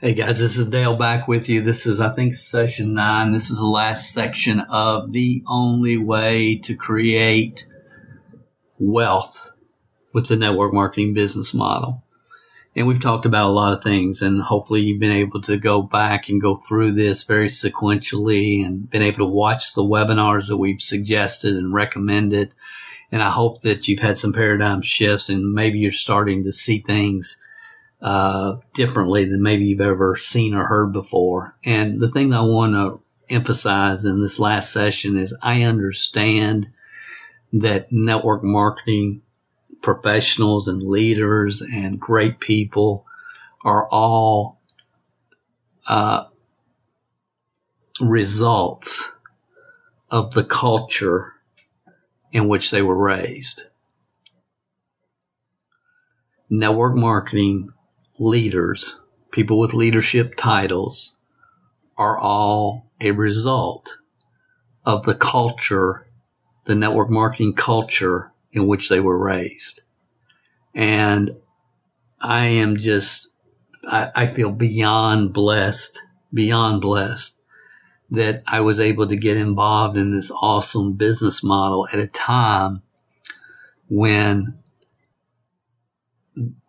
Hey guys, this is Dale back with you. This is, I think, session nine. This is the last section of the only way to create wealth with the network marketing business model. And we've talked about a lot of things, and hopefully, you've been able to go back and go through this very sequentially and been able to watch the webinars that we've suggested and recommended. And I hope that you've had some paradigm shifts and maybe you're starting to see things uh, differently than maybe you've ever seen or heard before. And the thing that I want to emphasize in this last session is I understand that network marketing professionals and leaders and great people are all uh, results of the culture in which they were raised. Network marketing leaders, people with leadership titles, are all a result of the culture, the network marketing culture in which they were raised. And I am just, I, I feel beyond blessed, beyond blessed that I was able to get involved in this awesome business model at a time when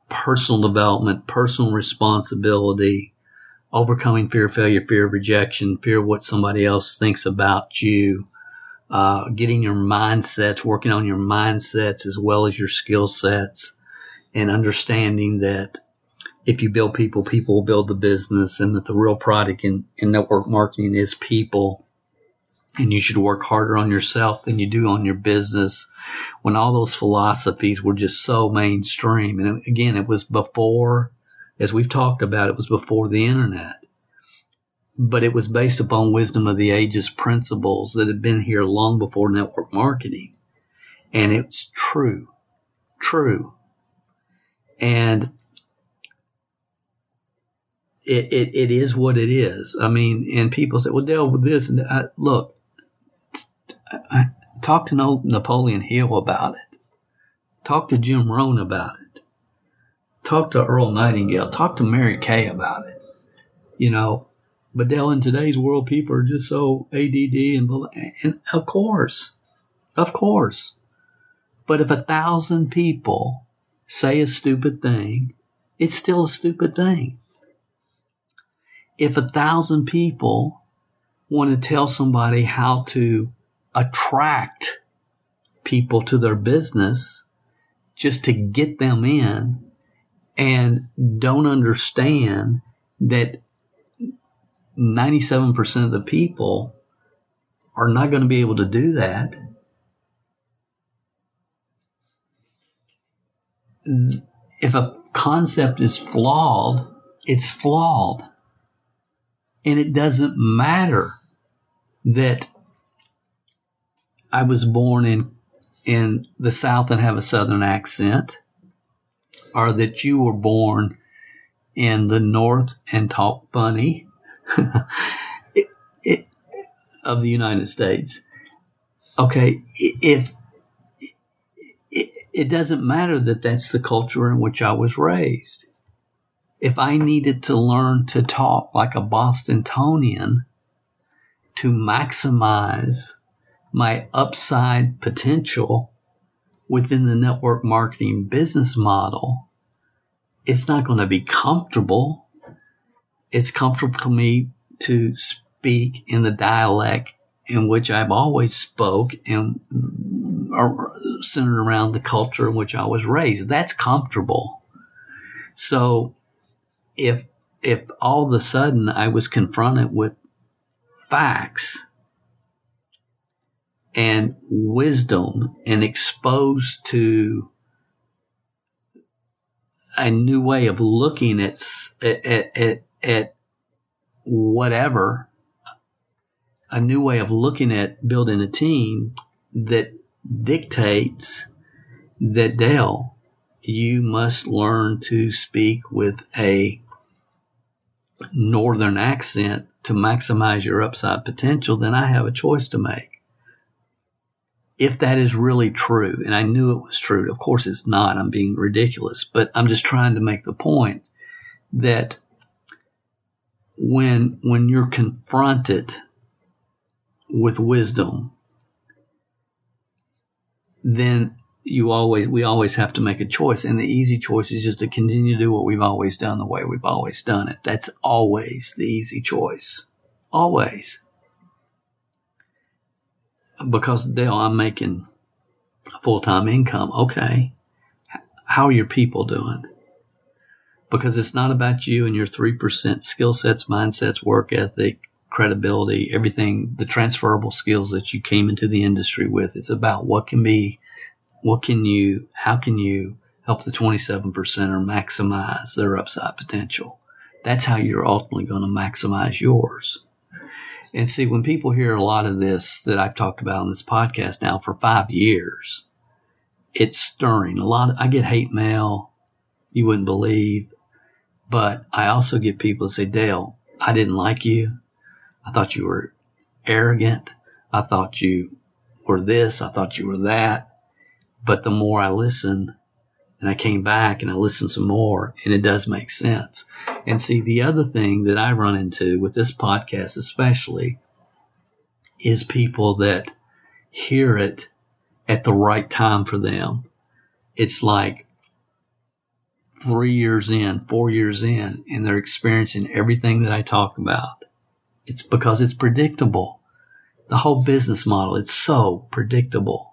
personal development, personal responsibility, overcoming fear of failure, fear of rejection, fear of what somebody else thinks about you, uh, getting your mindsets, working on your mindsets as well as your skill sets, and understanding that if you build people, people will build the business, and that the real product in, in network marketing is people. And you should work harder on yourself than you do on your business. When all those philosophies were just so mainstream. And again, it was before, as we've talked about, it was before the internet but it was based upon wisdom of the ages principles that had been here long before network marketing. And it's true, true. And it, it, it is what it is. I mean, and people say, well, Dale, with this, and I, look, I, talk to Napoleon Hill about it. Talk to Jim Rohn about it. Talk to Earl Nightingale. Talk to Mary Kay about it. You know, but Dale, in today's world, people are just so ADD and, and of course, of course. But if a thousand people say a stupid thing, it's still a stupid thing. If a thousand people want to tell somebody how to attract people to their business just to get them in and don't understand that 97% of the people are not going to be able to do that. If a concept is flawed, it's flawed. And it doesn't matter that I was born in in the South and have a Southern accent, or that you were born in the North and talk funny, it, it, of the United States. Okay, if it, it doesn't matter that that's the culture in which I was raised. If I needed to learn to talk like a Bostonian to maximize my upside potential within the network marketing business model, it's not going to be comfortable it's comfortable for me to speak in the dialect in which I've always spoke and centered around the culture in which I was raised. That's comfortable. So if if all of a sudden I was confronted with facts and wisdom and exposed to a new way of looking at at, at, at whatever, a new way of looking at building a team that dictates that Dale, you must learn to speak with a northern accent to maximize your upside potential, then I have a choice to make. If that is really true, and I knew it was true, of course it's not, I'm being ridiculous, but I'm just trying to make the point that when when you're confronted with wisdom, then you always we always have to make a choice and the easy choice is just to continue to do what we've always done the way we've always done it. That's always the easy choice. Always because Dale I'm making a full-time income okay how are your people doing because it's not about you and your 3% skill sets mindsets work ethic credibility everything the transferable skills that you came into the industry with it's about what can be what can you, how can you help the 27% or maximize their upside potential? That's how you're ultimately going to maximize yours. And see, when people hear a lot of this that I've talked about on this podcast now for five years, it's stirring. A lot, of, I get hate mail you wouldn't believe, but I also get people that say, Dale, I didn't like you. I thought you were arrogant. I thought you were this. I thought you were that. But the more I listen, and I came back and I listened some more, and it does make sense. And see, the other thing that I run into with this podcast, especially, is people that hear it at the right time for them. It's like three years in, four years in, and they're experiencing everything that I talk about. It's because it's predictable. The whole business model, it's so predictable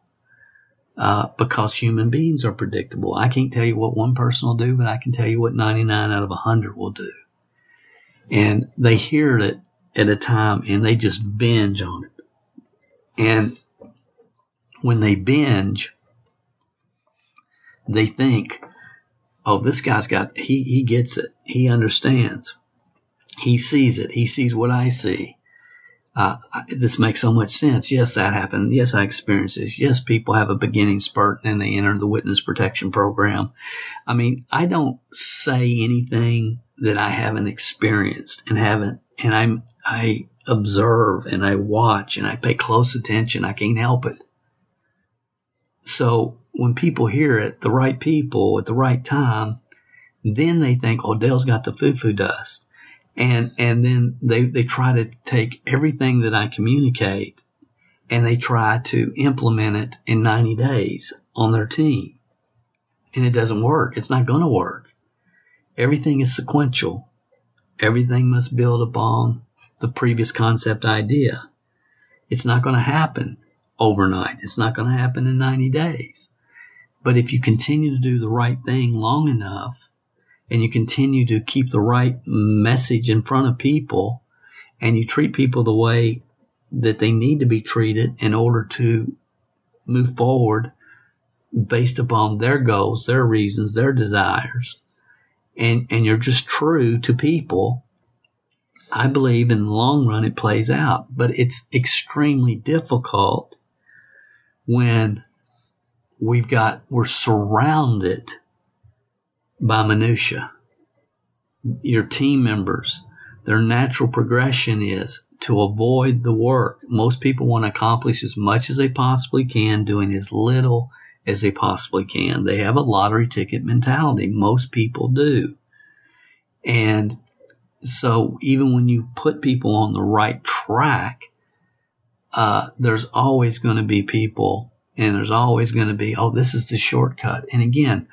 uh, because human beings are predictable. I can't tell you what one person will do, but I can tell you what 99 out of 100 will do. And they hear it at a time and they just binge on it. And when they binge, they think, oh, this guy's got, he, he gets it. He understands. He sees it. He sees what I see uh, this makes so much sense. Yes, that happened. Yes, I experienced this. Yes, people have a beginning spurt and they enter the witness protection program. I mean, I don't say anything that I haven't experienced and haven't, and I'm, I observe and I watch and I pay close attention. I can't help it. So when people hear it, the right people at the right time, then they think, oh, Dale's got the foo-foo dust and and then they they try to take everything that I communicate and they try to implement it in 90 days on their team. And it doesn't work. It's not going to work. Everything is sequential. Everything must build upon the previous concept idea. It's not going to happen overnight. It's not going to happen in 90 days. But if you continue to do the right thing long enough, and you continue to keep the right message in front of people and you treat people the way that they need to be treated in order to move forward based upon their goals, their reasons, their desires, and, and you're just true to people, I believe in the long run it plays out. But it's extremely difficult when we've got, we're surrounded by minutia. Your team members, their natural progression is to avoid the work. Most people want to accomplish as much as they possibly can, doing as little as they possibly can. They have a lottery ticket mentality. Most people do. And so even when you put people on the right track, uh, there's always going to be people and there's always going to be, oh, this is the shortcut. And again,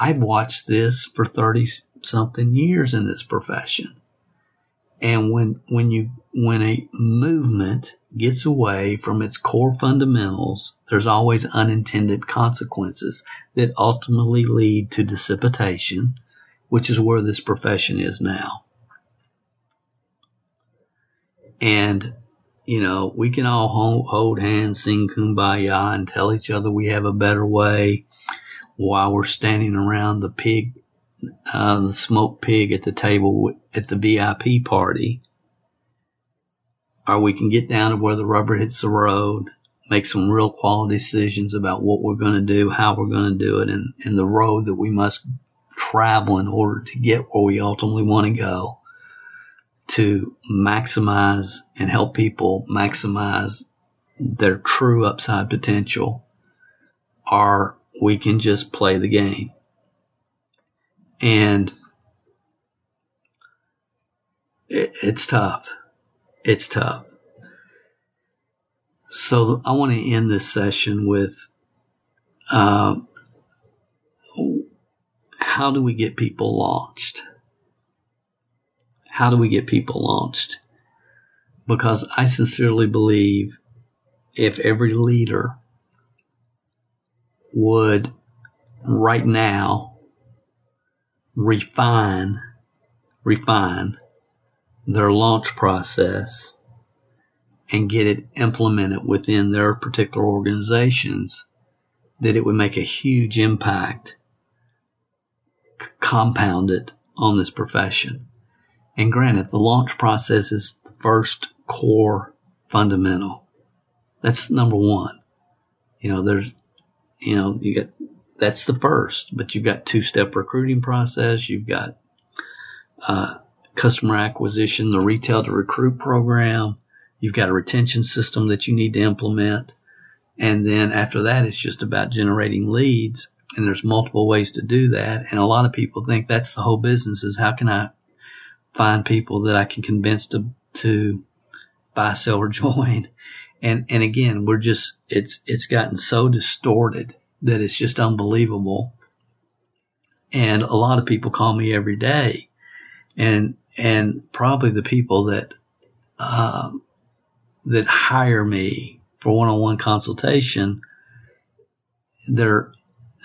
I've watched this for 30 something years in this profession. And when, when you, when a movement gets away from its core fundamentals, there's always unintended consequences that ultimately lead to dissipation, which is where this profession is now. And, you know, we can all hold hands, sing kumbaya, and tell each other we have a better way while we're standing around the pig, uh, the smoked pig at the table at the VIP party. or we can get down to where the rubber hits the road, make some real quality decisions about what we're going to do, how we're going to do it, and, and the road that we must travel in order to get where we ultimately want to go to maximize and help people maximize their true upside potential, or we can just play the game. And it, it's tough. It's tough. So I want to end this session with uh, how do we get people launched? How do we get people launched? Because I sincerely believe if every leader would right now refine refine their launch process and get it implemented within their particular organizations, that it would make a huge impact compounded on this profession. And granted, the launch process is the first core fundamental. That's number one. You know, there's, you know, you get, that's the first, but you've got two step recruiting process. You've got, uh, customer acquisition, the retail to recruit program. You've got a retention system that you need to implement. And then after that, it's just about generating leads. And there's multiple ways to do that. And a lot of people think that's the whole business is how can I find people that I can convince to, to buy, sell, or join. And, and again, we're just, it's, it's gotten so distorted that it's just unbelievable. And a lot of people call me every day and, and probably the people that, uh, that hire me for one-on-one consultation, they're,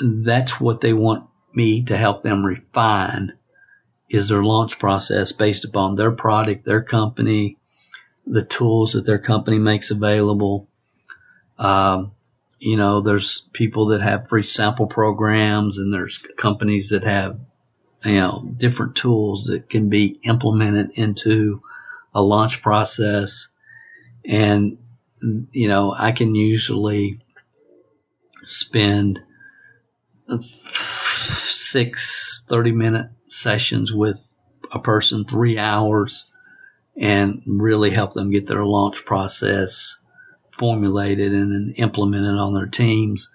that's what they want me to help them refine is their launch process based upon their product, their company, the tools that their company makes available. Um, you know, there's people that have free sample programs and there's companies that have, you know, different tools that can be implemented into a launch process. And, you know, I can usually spend six 30 minute sessions with a person, three hours, and really help them get their launch process formulated and then implemented on their teams.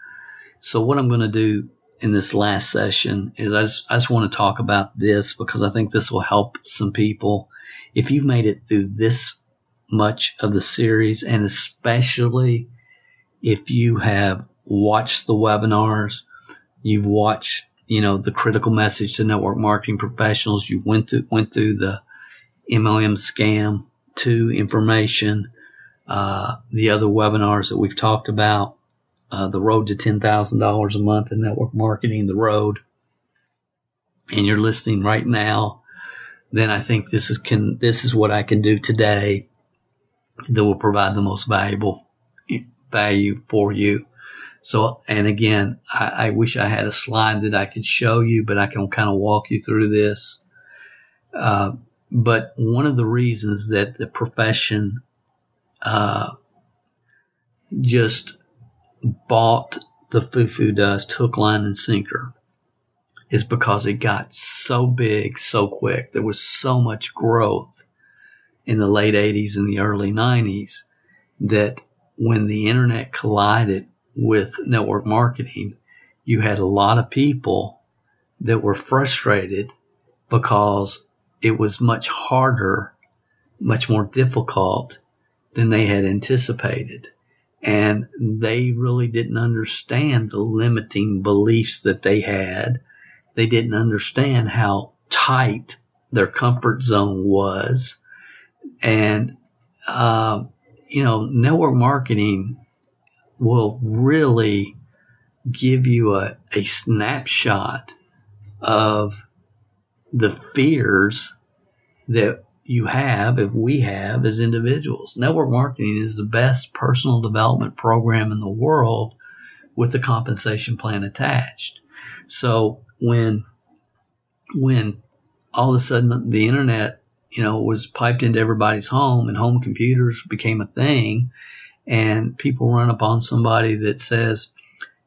So what I'm going to do in this last session is I just, I just want to talk about this because I think this will help some people. If you've made it through this much of the series and especially if you have watched the webinars, you've watched, you know, the critical message to network marketing professionals, you went through, went through the MLM scam to information, uh, the other webinars that we've talked about, uh, the road to $10,000 a month in network marketing, the road, and you're listening right now, then I think this is can, this is what I can do today that will provide the most valuable value for you. So, and again, I, I, wish I had a slide that I could show you, but I can kind of walk you through this. Uh, but one of the reasons that the profession uh, just bought the foo-foo dust hook, line, and sinker is because it got so big so quick. There was so much growth in the late 80s and the early 90s that when the internet collided with network marketing, you had a lot of people that were frustrated because it was much harder, much more difficult than they had anticipated. And they really didn't understand the limiting beliefs that they had. They didn't understand how tight their comfort zone was. And, uh, you know, network marketing will really give you a, a snapshot of the fears that you have, if we have as individuals. Network marketing is the best personal development program in the world with the compensation plan attached. So when, when all of a sudden the internet you know, was piped into everybody's home and home computers became a thing and people run upon somebody that says,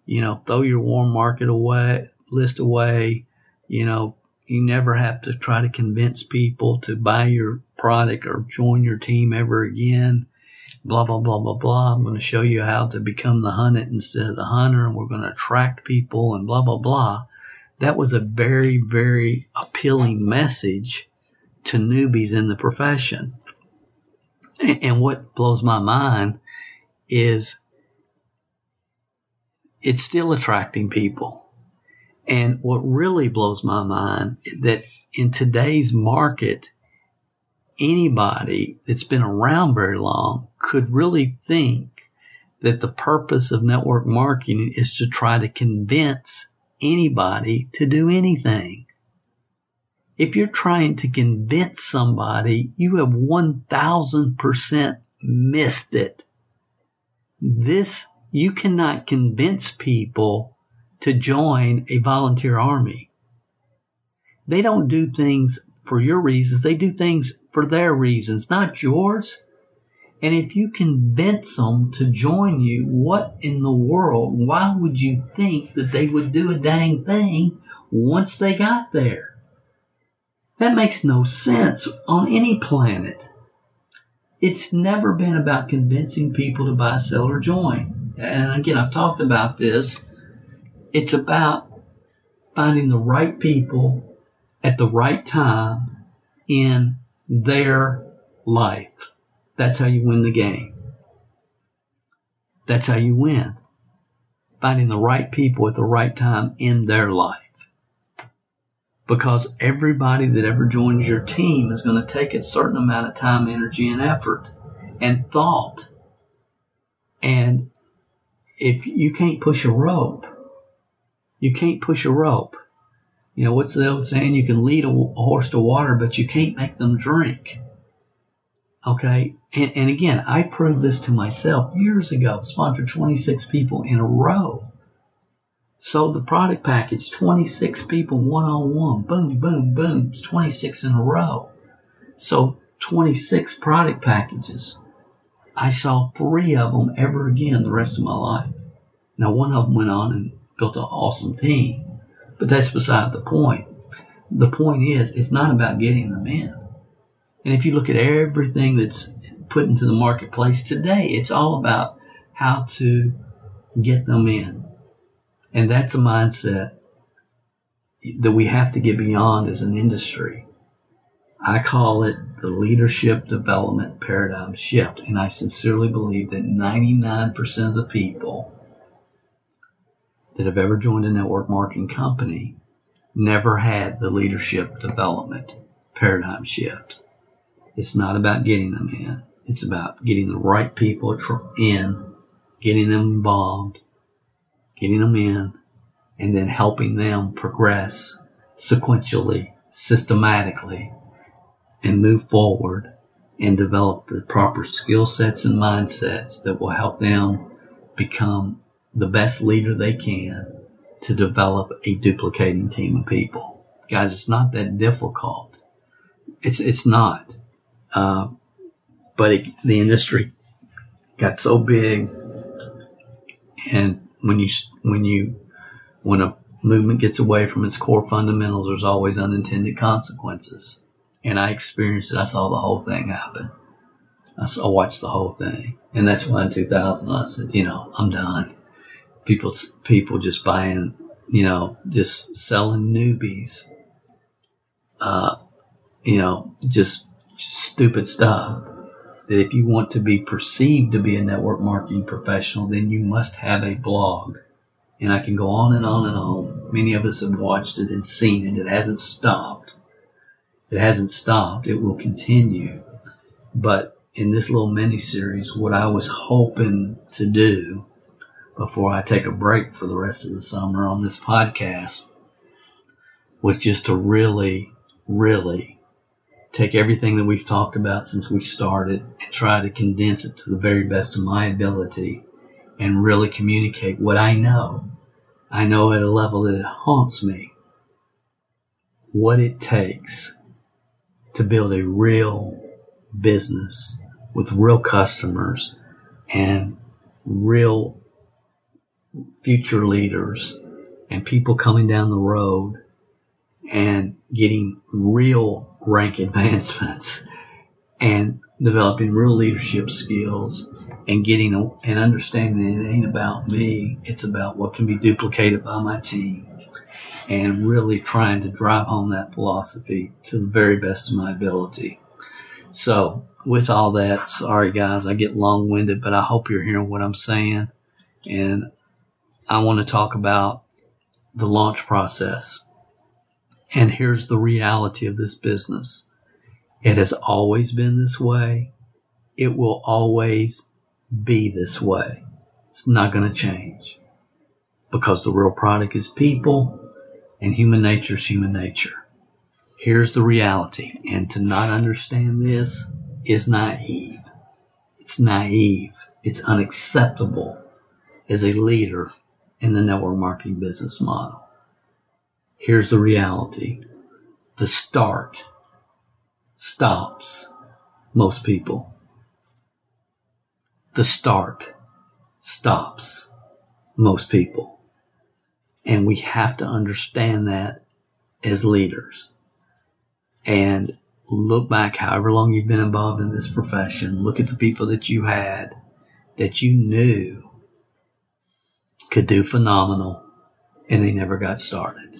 you know, throw your warm market away, list away, you know, you never have to try to convince people to buy your product or join your team ever again. Blah, blah, blah, blah, blah. I'm going to show you how to become the hunted instead of the hunter, and we're going to attract people and blah, blah, blah. That was a very, very appealing message to newbies in the profession. And what blows my mind is it's still attracting people. And what really blows my mind that in today's market, anybody that's been around very long could really think that the purpose of network marketing is to try to convince anybody to do anything. If you're trying to convince somebody, you have 1000% missed it. This, you cannot convince people to join a volunteer army. They don't do things for your reasons. They do things for their reasons, not yours. And if you convince them to join you, what in the world, why would you think that they would do a dang thing once they got there? That makes no sense on any planet. It's never been about convincing people to buy, sell, or join. And again, I've talked about this. It's about finding the right people at the right time in their life. That's how you win the game. That's how you win. Finding the right people at the right time in their life because everybody that ever joins your team is going to take a certain amount of time, energy, and effort and thought. And if you can't push a rope, you can't push a rope. You know, what's the old saying? You can lead a, horse to water, but you can't make them drink. Okay. And, and again, I proved this to myself years ago, sponsored 26 people in a row sold the product package, 26 people one on one. Boom, boom, boom. It's 26 in a row. So 26 product packages. I saw three of them ever again the rest of my life. Now, one of them went on and built an awesome team, but that's beside the point. The point is, it's not about getting them in. And if you look at everything that's put into the marketplace today, it's all about how to get them in and that's a mindset that we have to get beyond as an industry. I call it the leadership development paradigm shift. And I sincerely believe that 99% of the people that have ever joined a network marketing company never had the leadership development paradigm shift. It's not about getting them in. It's about getting the right people in, getting them involved, getting them in, and then helping them progress sequentially, systematically, and move forward and develop the proper skill sets and mindsets that will help them become the best leader they can to develop a duplicating team of people. Guys, it's not that difficult. It's it's not. Uh, but it, the industry got so big, and when you when you when a movement gets away from its core fundamentals, there's always unintended consequences. And I experienced it. I saw the whole thing happen. I, saw, I watched the whole thing, and that's why in 2000 I said, you know, I'm done. People, people just buying, you know, just selling newbies, uh, you know, just, just stupid stuff that if you want to be perceived to be a network marketing professional, then you must have a blog. And I can go on and on and on. Many of us have watched it and seen it. It hasn't stopped. It hasn't stopped. It will continue. But in this little mini series, what I was hoping to do before I take a break for the rest of the summer on this podcast was just to really, really take everything that we've talked about since we started and try to condense it to the very best of my ability and really communicate what I know. I know at a level that it haunts me what it takes to build a real business with real customers and real future leaders and people coming down the road and getting real rank advancements and developing real leadership skills and getting a, and understanding that it ain't about me. It's about what can be duplicated by my team and really trying to drive home that philosophy to the very best of my ability. So with all that, sorry guys, I get long winded, but I hope you're hearing what I'm saying. And I want to talk about the launch process. And here's the reality of this business. It has always been this way. It will always be this way. It's not going to change because the real product is people and human nature is human nature. Here's the reality. And to not understand this is naive. It's naive. It's unacceptable as a leader in the network marketing business model. Here's the reality. The start stops most people. The start stops most people. And we have to understand that as leaders. And look back however long you've been involved in this profession. Look at the people that you had that you knew could do phenomenal and they never got started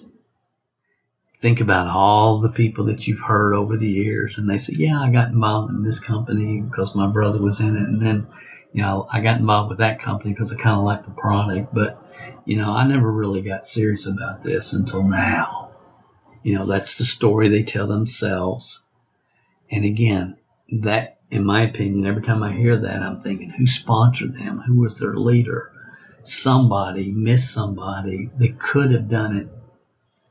think about all the people that you've heard over the years and they say, yeah, I got involved in this company because my brother was in it. And then, you know, I got involved with that company because I kind of liked the product, but, you know, I never really got serious about this until now. You know, that's the story they tell themselves. And again, that, in my opinion, every time I hear that, I'm thinking, who sponsored them? Who was their leader? Somebody missed somebody that could have done it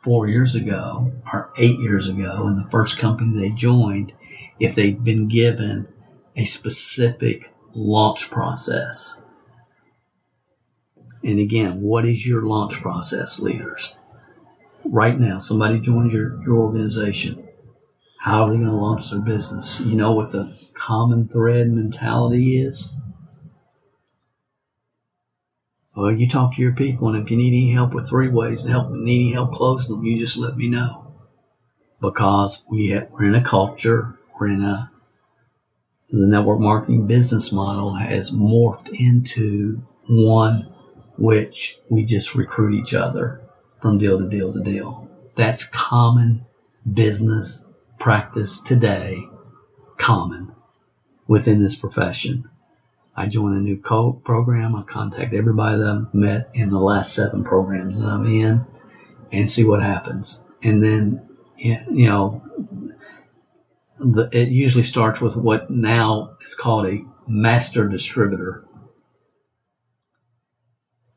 four years ago or eight years ago in the first company they joined if they'd been given a specific launch process. And again, what is your launch process, leaders? Right now, somebody joins your, your organization. How are they going to launch their business? You know what the common thread mentality is? Well, you talk to your people, and if you need any help with three ways to help, need any help closing them, you just let me know. Because we have, we're in a culture, we're in a the network marketing business model has morphed into one which we just recruit each other from deal to deal to deal. That's common business practice today, common within this profession. I join a new co program. I contact everybody that I've met in the last seven programs that I'm in and see what happens. And then, you know, the, it usually starts with what now is called a master distributor.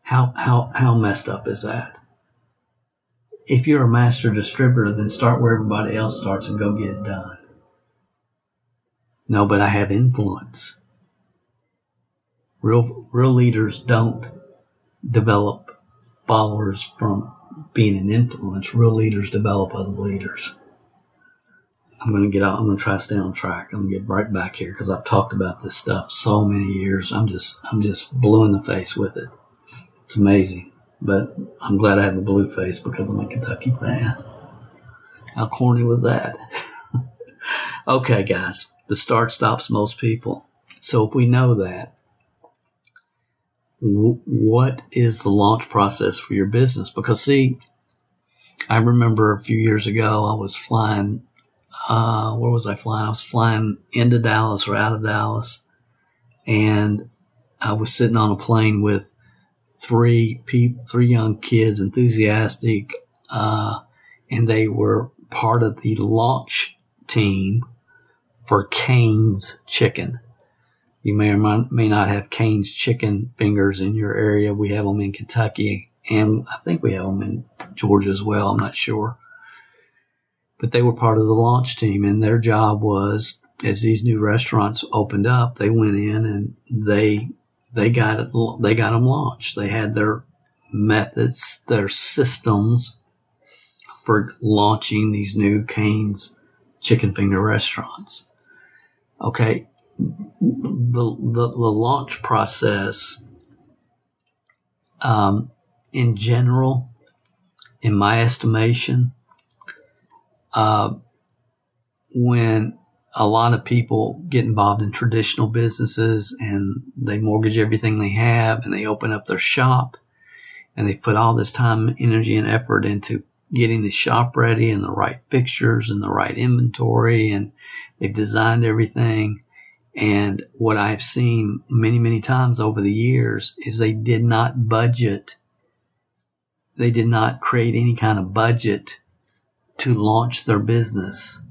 How, how, how messed up is that? If you're a master distributor, then start where everybody else starts and go get it done. No, but I have influence. Real, real leaders don't develop followers from being an influence. Real leaders develop other leaders. I'm going to get out. I'm to try to stay on track. I'm to get right back here because I've talked about this stuff so many years. I'm just, I'm just blue in the face with it. It's amazing. But I'm glad I have a blue face because I'm a Kentucky fan. How corny was that? okay, guys. The start stops most people. So if we know that, what is the launch process for your business? Because see, I remember a few years ago I was flying. Uh, where was I flying? I was flying into Dallas or out of Dallas, and I was sitting on a plane with three people, three young kids, enthusiastic, uh, and they were part of the launch team for Cane's Chicken. You may or may not have Cane's chicken fingers in your area. We have them in Kentucky, and I think we have them in Georgia as well. I'm not sure. But they were part of the launch team, and their job was as these new restaurants opened up, they went in and they they got it, they got them launched. They had their methods, their systems for launching these new Cane's chicken finger restaurants. Okay, the the, the launch process, um, in general, in my estimation, uh, when a lot of people get involved in traditional businesses and they mortgage everything they have and they open up their shop and they put all this time, energy, and effort into getting the shop ready and the right fixtures and the right inventory and they've designed everything. And what I've seen many, many times over the years is they did not budget. They did not create any kind of budget to launch their business,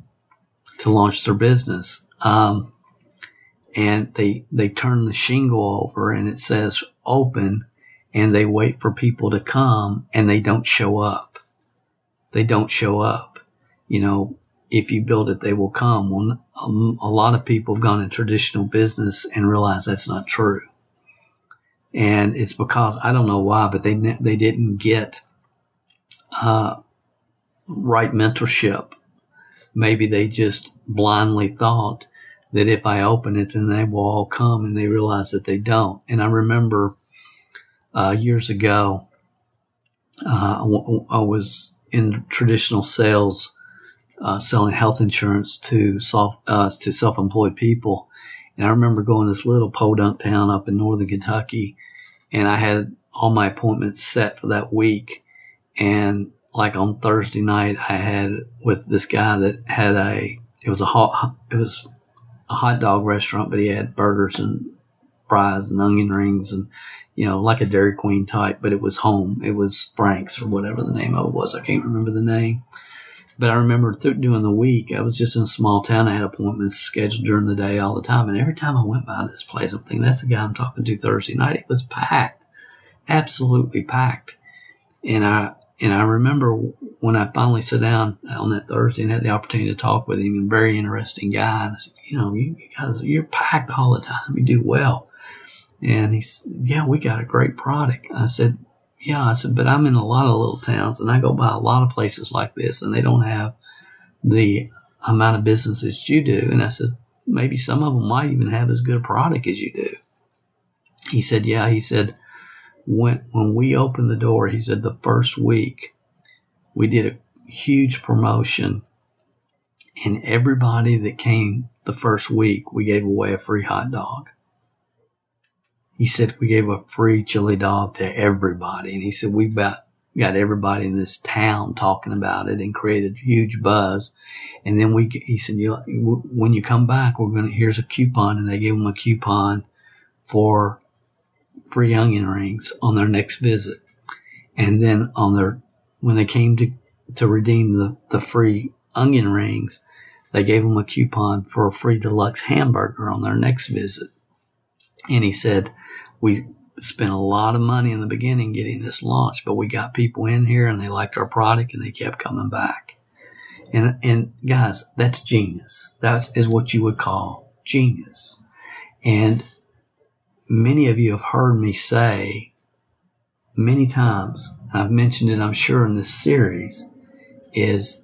to launch their business. Um, and they, they turn the shingle over and it says open and they wait for people to come and they don't show up. They don't show up. You know, if you build it, they will come. Well, um, a lot of people have gone in traditional business and realize that's not true. And it's because I don't know why, but they they didn't get uh, right mentorship. Maybe they just blindly thought that if I open it, then they will all come, and they realize that they don't. And I remember uh, years ago, uh, I was in traditional sales, uh, selling health insurance to self uh, to self-employed people, and I remember going to this little podunk town up in northern Kentucky, and I had all my appointments set for that week, and like on Thursday night, I had with this guy that had a it was a hot it was a hot dog restaurant, but he had burgers and fries and onion rings and you know like a Dairy Queen type, but it was home. It was Frank's or whatever the name of it was. I can't remember the name. But I remember th- doing the week, I was just in a small town. I had appointments scheduled during the day all the time. And every time I went by this place, I'm thinking, that's the guy I'm talking to Thursday night. It was packed, absolutely packed. And I, and I remember when I finally sat down on that Thursday and had the opportunity to talk with him, a very interesting guy. And I said, you know, you, guys, you're packed all the time. You do well. And he said, yeah, we got a great product. I said, yeah, I said, but I'm in a lot of little towns and I go by a lot of places like this and they don't have the amount of businesses you do. And I said, maybe some of them might even have as good a product as you do. He said, yeah, he said, when when we opened the door, he said the first week we did a huge promotion, and everybody that came the first week we gave away a free hot dog. He said we gave a free chili dog to everybody, and he said we about got everybody in this town talking about it and created huge buzz. And then we, he said, you, when you come back, we're gonna here's a coupon, and they gave him a coupon for free onion rings on their next visit. And then on their, when they came to, to redeem the, the free onion rings, they gave them a coupon for a free deluxe hamburger on their next visit. And he said, we spent a lot of money in the beginning getting this launched, but we got people in here and they liked our product and they kept coming back. And, and guys, that's genius. That is what you would call genius. And many of you have heard me say many times, I've mentioned it, I'm sure, in this series, is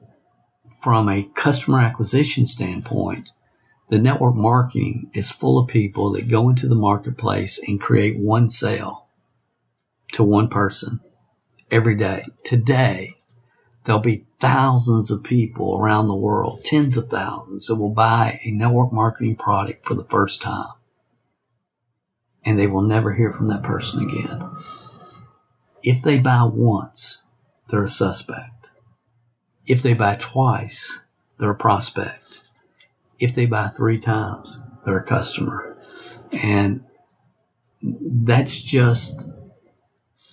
from a customer acquisition standpoint, the network marketing is full of people that go into the marketplace and create one sale to one person every day. Today, there'll be thousands of people around the world, tens of thousands, that will buy a network marketing product for the first time and they will never hear from that person again. If they buy once, they're a suspect. If they buy twice, they're a prospect. If they buy three times, they're a customer. And that's just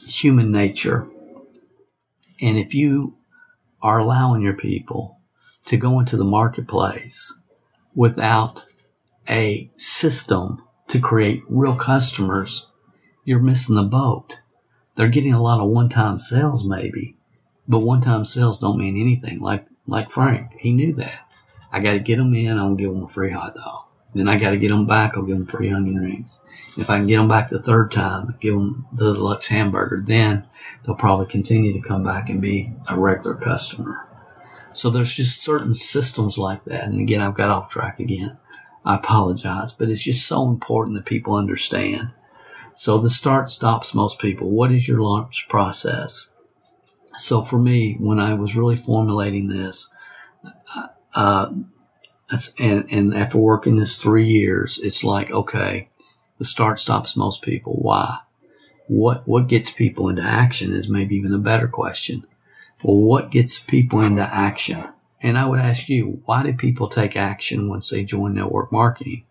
human nature. And if you are allowing your people to go into the marketplace without a system to create real customers, you're missing the boat. They're getting a lot of one-time sales maybe, but one-time sales don't mean anything. Like like Frank, he knew that. I got to get them in. I'll give them a free hot dog. Then I got to get them back. I'll give them free onion rings. If I can get them back the third time, give them the deluxe hamburger. Then they'll probably continue to come back and be a regular customer. So there's just certain systems like that. And again, I've got off track again. I apologize, but it's just so important that people understand. So the start stops most people. What is your launch process? So for me, when I was really formulating this, uh, and, and after working this three years, it's like, okay, the start stops most people. Why? What, what gets people into action is maybe even a better question. Well, what gets people into action? And I would ask you, why do people take action once they join network marketing?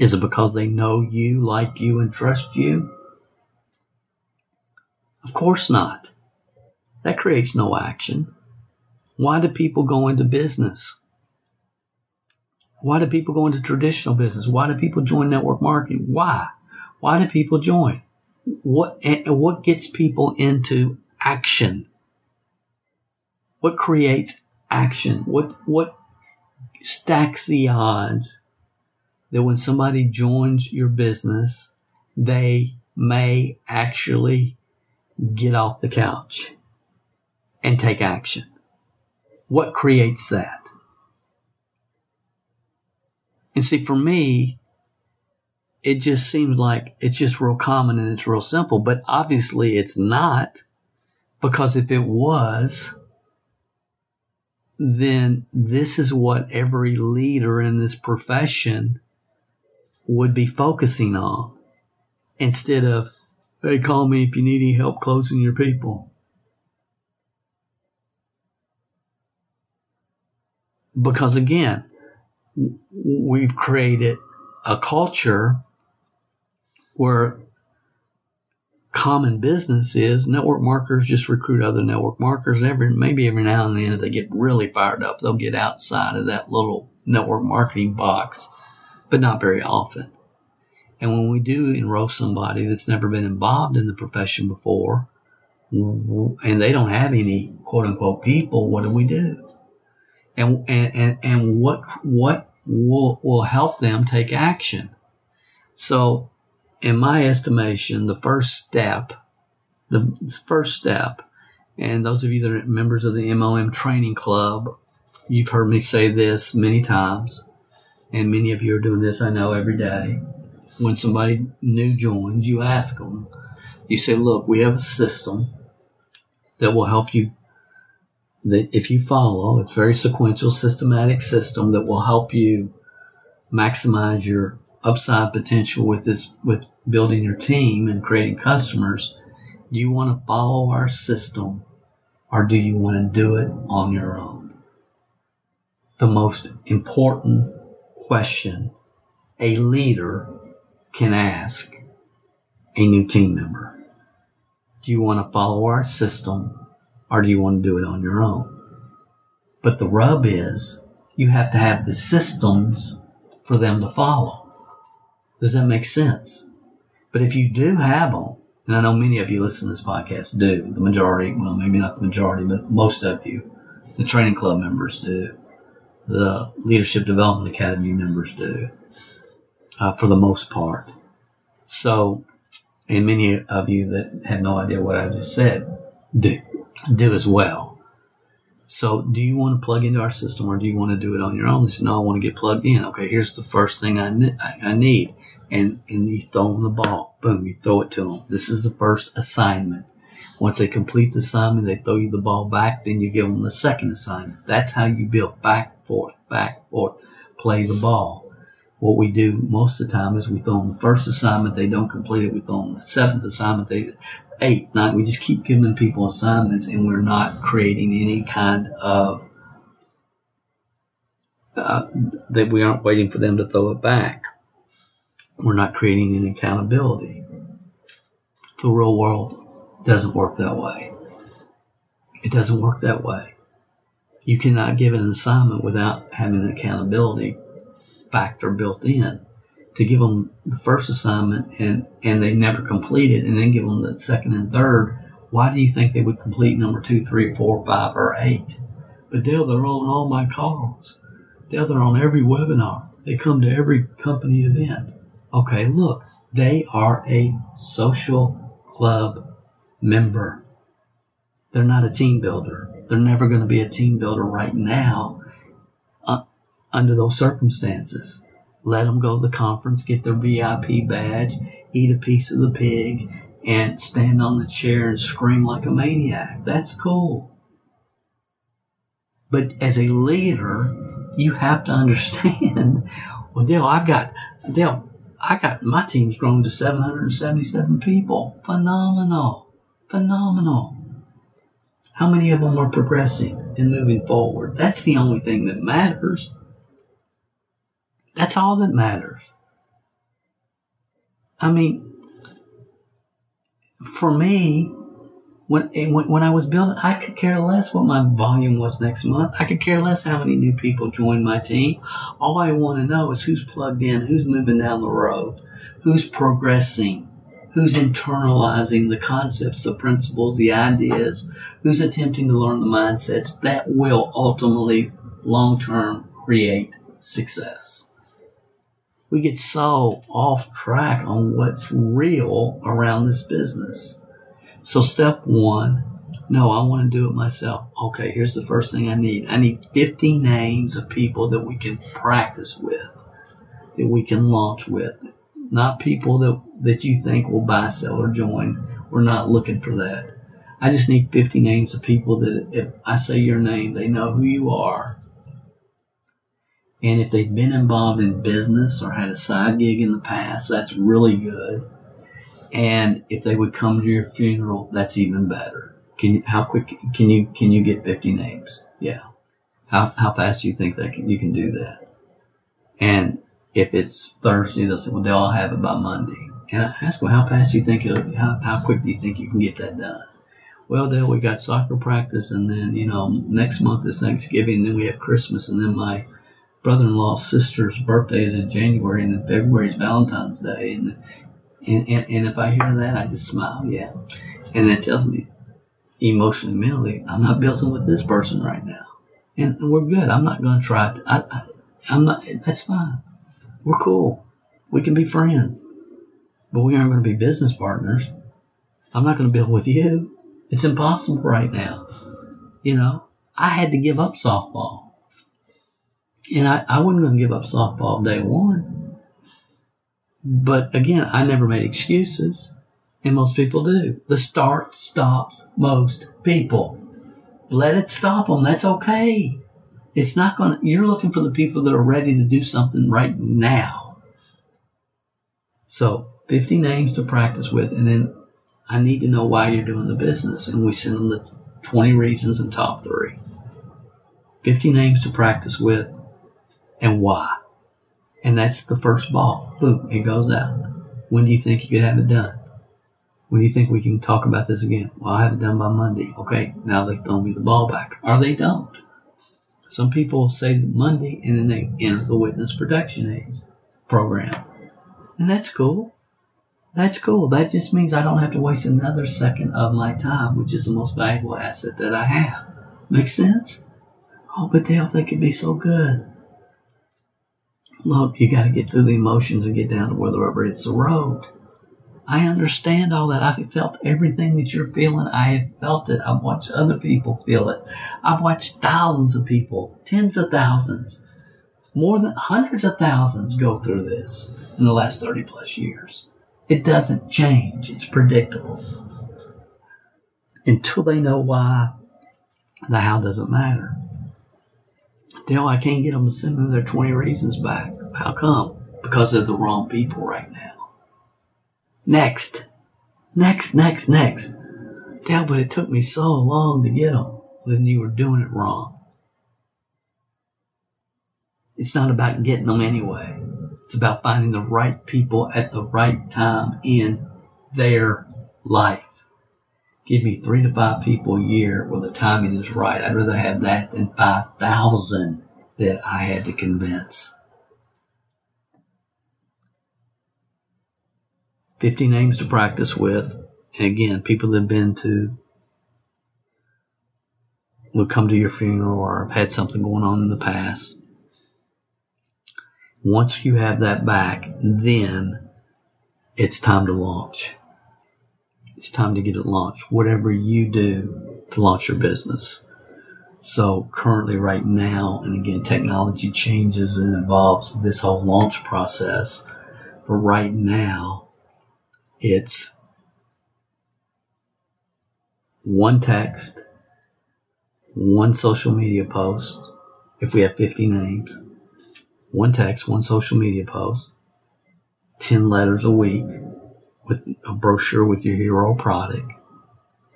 Is it because they know you, like you, and trust you? Of course not. That creates no action. Why do people go into business? Why do people go into traditional business? Why do people join network marketing? Why? Why do people join? What what gets people into action? What creates action? What what stacks the odds that when somebody joins your business, they may actually get off the couch and take action? What creates that? And see, for me, it just seems like it's just real common and it's real simple, but obviously it's not because if it was, then this is what every leader in this profession would be focusing on instead of, hey, call me if you need any help closing your people. Because again, we've created a culture where common business is network marketers just recruit other network marketers. Every maybe every now and then, if they get really fired up, they'll get outside of that little network marketing box, but not very often. And when we do enroll somebody that's never been involved in the profession before, and they don't have any quote unquote people, what do we do? And and and what what will will help them take action? So in my estimation, the first step, the first step, and those of you that are members of the MLM training club, you've heard me say this many times, and many of you are doing this, I know, every day. When somebody new joins, you ask them, you say, look, we have a system that will help you that if you follow, it's very sequential, systematic system that will help you maximize your upside potential with this with building your team and creating customers. Do you want to follow our system or do you want to do it on your own? The most important question a leader can ask a new team member. Do you want to follow our system or do you want to do it on your own but the rub is you have to have the systems for them to follow does that make sense? But if you do have them, and I know many of you listen to this podcast do, the majority, well, maybe not the majority, but most of you, the training club members do, the Leadership Development Academy members do, uh, for the most part. So, and many of you that have no idea what I just said do, do as well. So, do you want to plug into our system or do you want to do it on your own? They say, no, I want to get plugged in. Okay, here's the first thing I, ne- I need and, and you throw them the ball. Boom, you throw it to them. This is the first assignment. Once they complete the assignment, they throw you the ball back, then you give them the second assignment. That's how you build back, forth, back, forth, play the ball. What we do most of the time is we throw them the first assignment, they don't complete it, we throw them the seventh assignment, they eight, nine, we just keep giving people assignments and we're not creating any kind of uh, that we aren't waiting for them to throw it back we're not creating any accountability. The real world doesn't work that way. It doesn't work that way. You cannot give an assignment without having an accountability factor built in. To give them the first assignment and, and they never complete it, and then give them the second and third, why do you think they would complete number two, three, four, five, or eight? But Dale, they're on all my calls. Dale, they're on every webinar. They come to every company event. Okay, look, they are a social club member. They're not a team builder. They're never going to be a team builder right now uh, under those circumstances. Let them go to the conference, get their VIP badge, eat a piece of the pig, and stand on the chair and scream like a maniac. That's cool. But as a leader, you have to understand, well, Dale, I've got, Dale, I got, my team's grown to 777 people. Phenomenal. Phenomenal. How many of them are progressing and moving forward? That's the only thing that matters. That's all that matters. I mean, for me, when, when when I was building, I could care less what my volume was next month. I could care less how many new people joined my team. All I want to know is who's plugged in, who's moving down the road, who's progressing, who's internalizing the concepts, the principles, the ideas, who's attempting to learn the mindsets that will ultimately, long term, create success we get so off track on what's real around this business. So step one, no, I want to do it myself. Okay, here's the first thing I need. I need 50 names of people that we can practice with, that we can launch with. Not people that, that you think will buy, sell, or join. We're not looking for that. I just need 50 names of people that if I say your name, they know who you are and if they've been involved in business or had a side gig in the past, that's really good. And if they would come to your funeral, that's even better. Can you, how quick can you can you get 50 names? Yeah. How how fast do you think that can, you can do that? And if it's Thursday, they'll say, well, they'll all have it by Monday. And I ask them, how fast do you think, it'll, how, how quick do you think you can get that done? Well, Dale, we got soccer practice, and then, you know, next month is Thanksgiving, then we have Christmas, and then my brother-in-law's sister's birthday is in January, and then February is Valentine's Day, and and, and, and if I hear that, I just smile, yeah, and that tells me emotionally, mentally, I'm not building with this person right now, and, and we're good. I'm not going to try. To, I, I, I'm not. That's fine. We're cool. We can be friends, but we aren't going to be business partners. I'm not going to build with you. It's impossible right now. You know, I had to give up softball and I, I wasn't going to give up softball day one. But again, I never made excuses. And most people do. The start stops most people. Let it stop them. That's okay. It's not going to, you're looking for the people that are ready to do something right now. So 50 names to practice with. And then I need to know why you're doing the business. And we send them the 20 reasons and top three. 50 names to practice with and why. And that's the first ball. Boom, it goes out. When do you think you could have it done? When do you think we can talk about this again? Well, I have it done by Monday. Okay, now they throw me the ball back. Or they don't. Some people say Monday and then they enter the witness protection aids program. And that's cool. That's cool. That just means I don't have to waste another second of my time, which is the most valuable asset that I have. Makes sense? Oh, but Dale, they could be so good look, you got to get through the emotions and get down to where the rubber hits the road. I understand all that. I've felt everything that you're feeling. I have felt it. I've watched other people feel it. I've watched thousands of people, tens of thousands, more than hundreds of thousands go through this in the last 30 plus years. It doesn't change. It's predictable. Until they know why, the how doesn't matter. Dale, I can't get them to send me their 20 reasons back. How come? Because they're the wrong people right now. Next. Next, next, next. Dale, but it took me so long to get them. Then you were doing it wrong. It's not about getting them anyway. It's about finding the right people at the right time in their life. Give me three to five people a year where the timing is right. I'd rather have that than 5,000 that I had to convince. 50 names to practice with. And again, people that have been to, will come to your funeral or have had something going on in the past. Once you have that back, then it's time to launch. It's time to get it launched. Whatever you do to launch your business. So currently, right now, and again, technology changes and involves this whole launch process. But right now, it's one text, one social media post, if we have 50 names, one text, one social media post, 10 letters a week with a brochure with your hero product,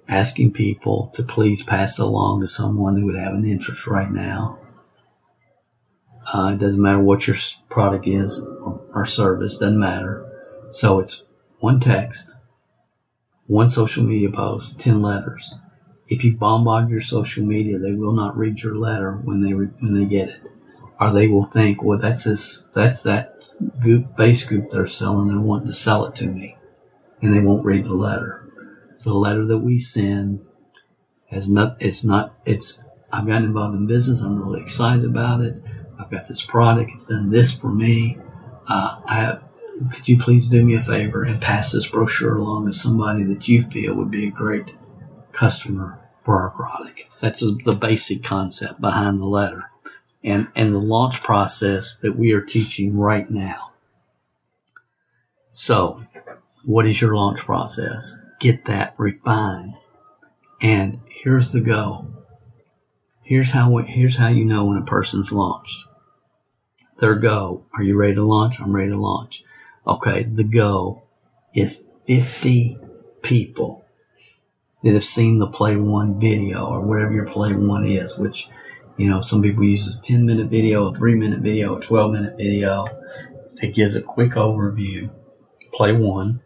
asking people to please pass along to someone who would have an interest right now. Uh, it doesn't matter what your product is or, or service, doesn't matter. So it's one text, one social media post, 10 letters. If you bombard your social media, they will not read your letter when they when they get it, or they will think, well, that's this, that's that goop base group they're selling. They're wanting to sell it to me, and they won't read the letter. The letter that we send has not. It's not. It's. I've gotten involved in business. I'm really excited about it. I've got this product. It's done this for me. Uh, I have, could you please do me a favor and pass this brochure along to somebody that you feel would be a great customer for our product? That's the basic concept behind the letter and, and the launch process that we are teaching right now. So, what is your launch process? Get that refined. And here's the go. Here's how here's how you know when a person's launched. Their go. Are you ready to launch? I'm ready to launch. Okay, the goal is 50 people that have seen the play one video or whatever your play one is, which, you know, some people use this 10 minute video, a three minute video, a 12 minute video. It gives a quick overview. Play one,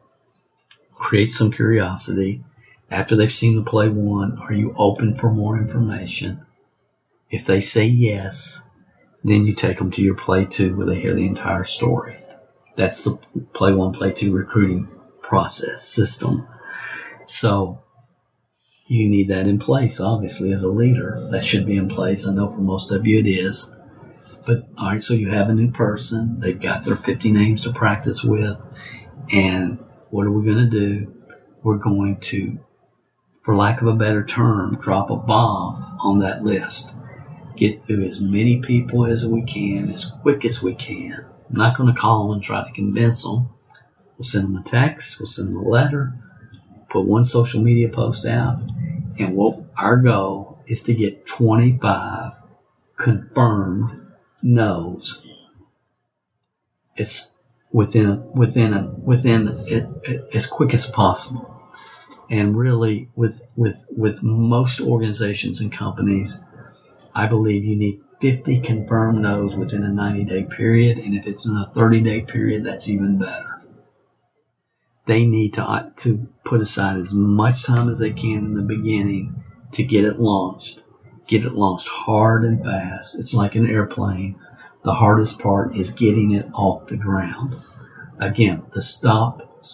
create some curiosity. After they've seen the play one, are you open for more information? If they say yes, then you take them to your play two where they hear the entire story. That's the play one, play two recruiting process system. So you need that in place, obviously, as a leader. That should be in place. I know for most of you it is. But all right, so you have a new person. They've got their 50 names to practice with. And what are we going to do? We're going to, for lack of a better term, drop a bomb on that list. Get through as many people as we can, as quick as we can I'm not going to call them and try to convince them. We'll send them a text, we'll send them a letter, put one social media post out, and what our goal is to get 25 confirmed no's. It's within within a, within it, it, as quick as possible. And really, with with with most organizations and companies, I believe you need 50 confirmed no's within a 90 day period, and if it's in a 30 day period, that's even better. They need to, uh, to put aside as much time as they can in the beginning to get it launched. Get it launched hard and fast. It's like an airplane. The hardest part is getting it off the ground. Again, the stop,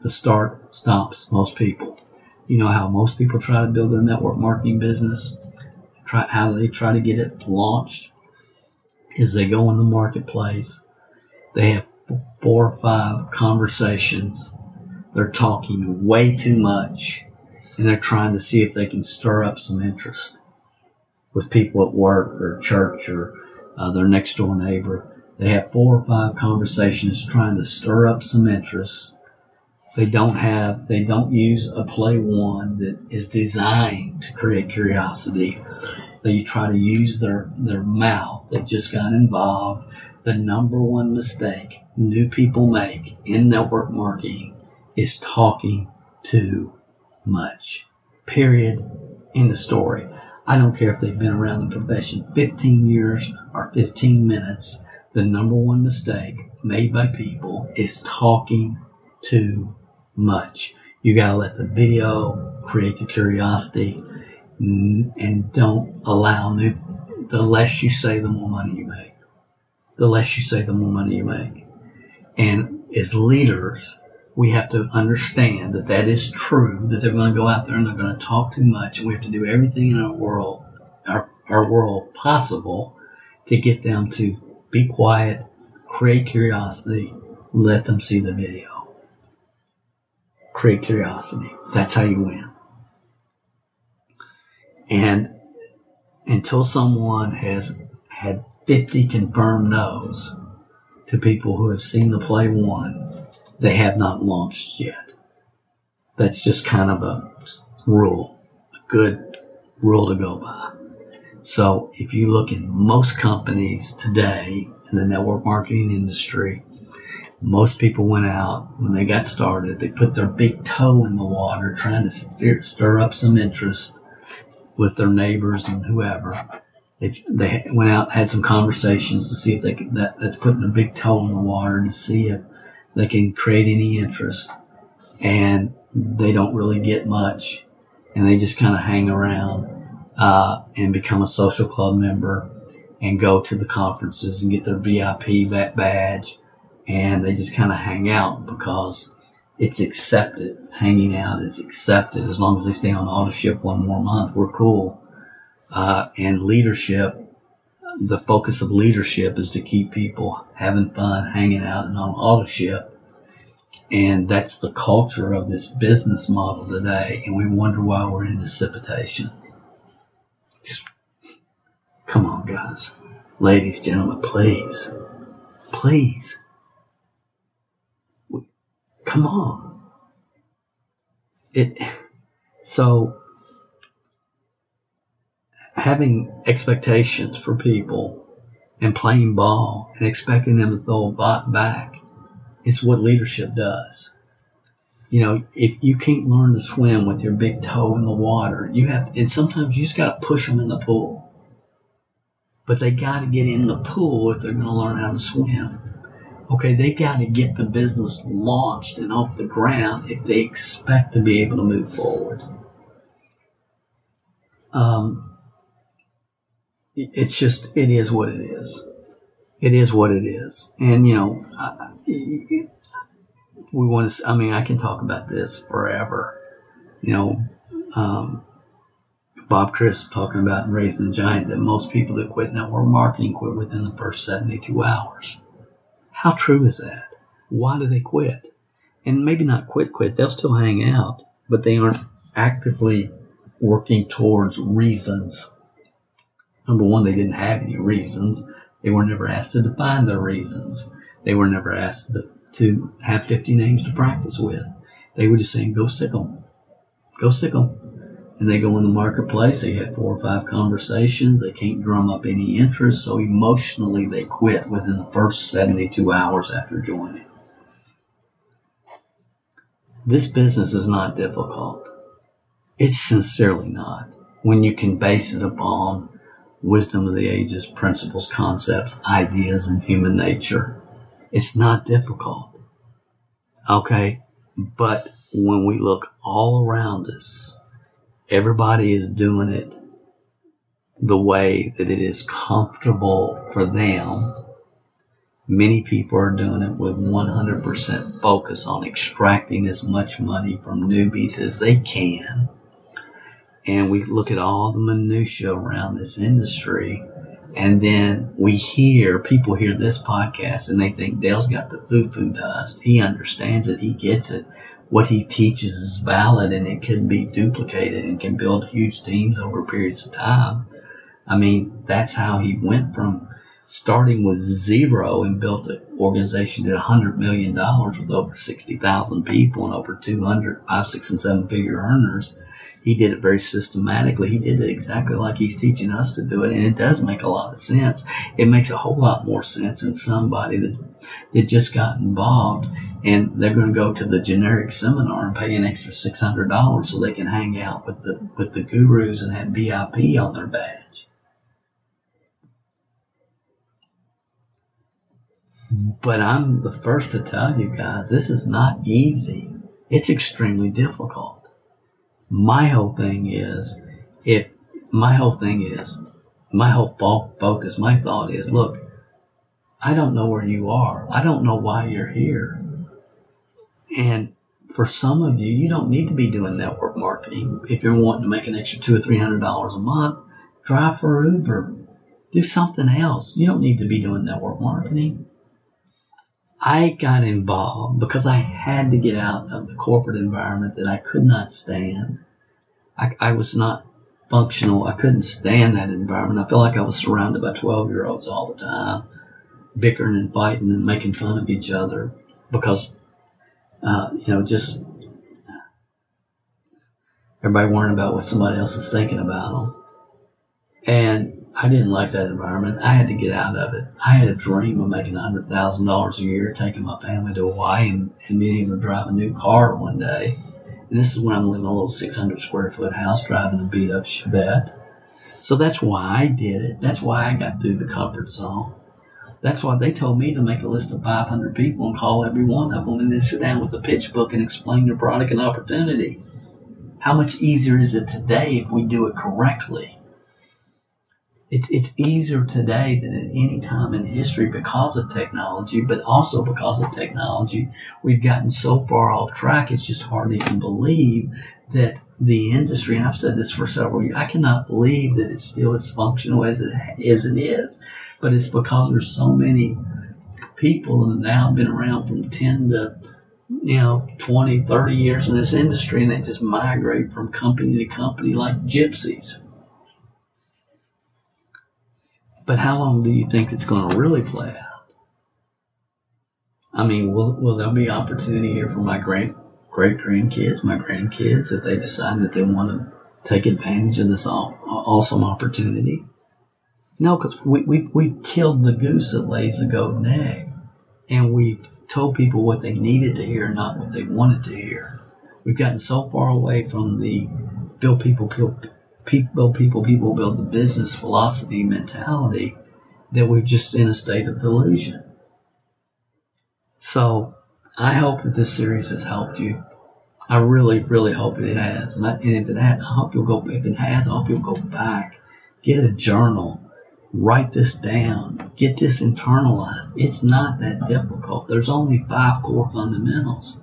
the start stops most people. You know how most people try to build their network marketing business? Try how they try to get it launched is they go in the marketplace, they have four or five conversations, they're talking way too much, and they're trying to see if they can stir up some interest with people at work or church or uh, their next door neighbor. They have four or five conversations trying to stir up some interest. They don't have, they don't use a play one that is designed to create curiosity they try to use their, their mouth. They just got involved. The number one mistake new people make in network marketing is talking too much. Period. In the story. I don't care if they've been around the profession 15 years or 15 minutes. The number one mistake made by people is talking too much. You gotta let the video create the curiosity mm, and don't allow new. The less you say, the more money you make. The less you say, the more money you make. And as leaders, we have to understand that that is true. That they're going to go out there and they're going to talk too much, and we have to do everything in our world, our, our world possible, to get them to be quiet, create curiosity, let them see the video. Create curiosity. That's how you win. And until someone has had 50 confirmed no's to people who have seen the play one, they have not launched yet. That's just kind of a rule, a good rule to go by. So if you look in most companies today in the network marketing industry, most people went out when they got started. They put their big toe in the water, trying to stir, up some interest with their neighbors and whoever. They, they went out, had some conversations to see if they could, that, that's putting their big toe in the water to see if they can create any interest. And they don't really get much, and they just kind of hang around uh, and become a social club member and go to the conferences and get their VIP badge and they just kind of hang out because it's accepted. Hanging out is accepted as long as they stay on Autoship one more month. We're cool. Uh, and leadership, the focus of leadership is to keep people having fun, hanging out, and on Autoship. And that's the culture of this business model today. And we wonder why we're in dissipation. Come on, guys. Ladies, gentlemen, please. Please. Come on. It, so, having expectations for people and playing ball and expecting them to throw a back is what leadership does. You know, if you can't learn to swim with your big toe in the water, you have, and sometimes you just got to push them in the pool. But they got to get in the pool if they're going to learn how to swim. Okay, they've got to get the business launched and off the ground if they expect to be able to move forward. Um, it's just, it is what it is. It is what it is. And, you know, we want to, I mean, I can talk about this forever. You know, um, Bob Chris talking about in Raising the Giant that most people that quit network marketing quit within the first 72 hours. How true is that? Why do they quit? And maybe not quit, quit. They'll still hang out, but they aren't actively working towards reasons. Number one, they didn't have any reasons. They were never asked to define their reasons. They were never asked to, to have 50 names to practice with. They were just saying, go sick them. Go sick them and they go in the marketplace. They have four or five conversations. They can't drum up any interest, so emotionally they quit within the first 72 hours after joining. This business is not difficult. It's sincerely not. When you can base it upon wisdom of the ages, principles, concepts, ideas, and human nature, it's not difficult. Okay? But when we look all around us, everybody is doing it the way that it is comfortable for them. Many people are doing it with 100% focus on extracting as much money from newbies as they can. And we look at all the minutiae around this industry and then we hear people hear this podcast and they think Dale's got the foo foo dust. He understands it. He gets it what he teaches is valid and it can be duplicated and can build huge teams over periods of time. I mean, that's how he went from starting with zero and built an organization at $100 million with over 60,000 people and over 200, five, six, and seven figure earners he did it very systematically. He did it exactly like he's teaching us to do it, and it does make a lot of sense. It makes a whole lot more sense than somebody that's that just got involved and they're going to go to the generic seminar and pay an extra six hundred dollars so they can hang out with the with the gurus and have VIP on their badge. But I'm the first to tell you guys, this is not easy. It's extremely difficult my whole thing is if my whole thing is my whole focus my thought is look i don't know where you are. I don't know why you're here. And for some of you you don't need to be doing network marketing. If you're wanting to make an extra two or three hundred dollars a month drive for uber. Do something else. You don't need to be doing network marketing I got involved because I had to get out of the corporate environment that I could not stand. I, I was not functional. I couldn't stand that environment. I felt like I was surrounded by 12 year olds all the time, bickering and fighting and making fun of each other because, uh, you know, just everybody worrying about what somebody else is thinking about them. And I didn't like that environment. I had to get out of it. I had a dream of making $100,000 a year, taking my family to Hawaii and, and being able to drive a new car one day. And this is when I'm living in a little 600 square foot house, driving a beat up Chevette. So that's why I did it. That's why I got through the comfort zone. That's why they told me to make a list of 500 people and call every one of them and then sit down with a pitch book and explain their product and opportunity. How much easier is it today if we do it correctly? It's, it's easier today than at any time in history because of technology, but also because of technology, we've gotten so far off track, it's just hard to even believe that the industry, and I've said this for several years, I cannot believe that it's still as functional as it, as it is. But it's because there's so many people that now been around from 10 to you know 20 30 years in this industry and they just migrate from company to company like gypsies but how long do you think it's going to really play out? I mean, will, will there be opportunity here for my great great grandkids, my grandkids, if they decide that they want to take advantage of this awesome opportunity? No, because we, we, we killed the goose that lays the golden egg. And we've told people what they needed to hear, not what they wanted to hear. We've gotten so far away from the build people, build, people, people, people build the business philosophy mentality that we're just in a state of delusion. So I hope that this series has helped you. I really, really hope it has. And, I, and if it has, I hope you'll go. If it has, I hope you'll go back, get a journal, write this down, get this internalized. It's not that difficult. There's only five core fundamentals,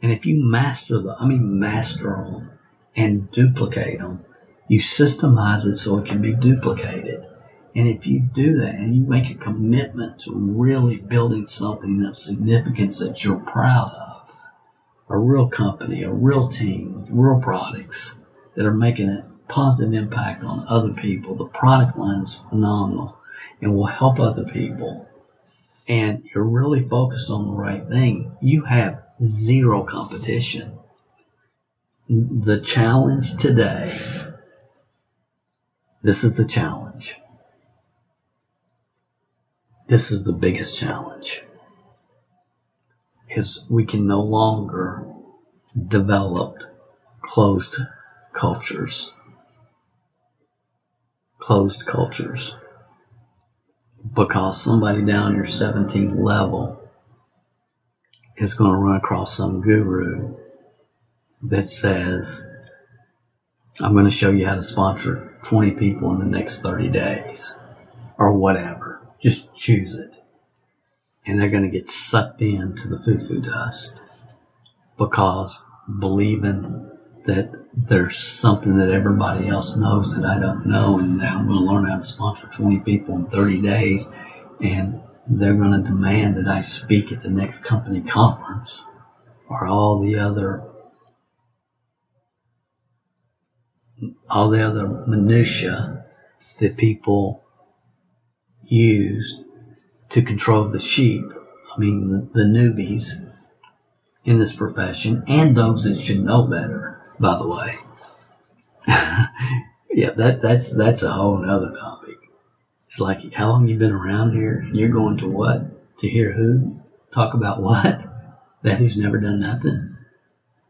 and if you master them, I mean master them and duplicate them, you systemize it so it can be duplicated. And if you do that and you make a commitment to really building something of significance that you're proud of, a real company, a real team with real products that are making a positive impact on other people, the product line is phenomenal and will help other people, and you're really focused on the right thing, you have zero competition. The challenge today this is the challenge. This is the biggest challenge. Is we can no longer develop closed cultures. Closed cultures. Because somebody down your 17th level is going to run across some guru that says, I'm going to show you how to sponsor 20 people in the next 30 days or whatever. Just choose it. And they're going to get sucked into the foo foo dust because believing that there's something that everybody else knows that I don't know, and now I'm going to learn how to sponsor 20 people in 30 days, and they're going to demand that I speak at the next company conference or all the other all the other minutia that people use to control the sheep. I mean, the newbies in this profession and those that should know better, by the way. yeah, that, that's, that's a whole nother topic. It's like, how long you been around here? You're going to what? To hear who? Talk about what? That who's never done nothing?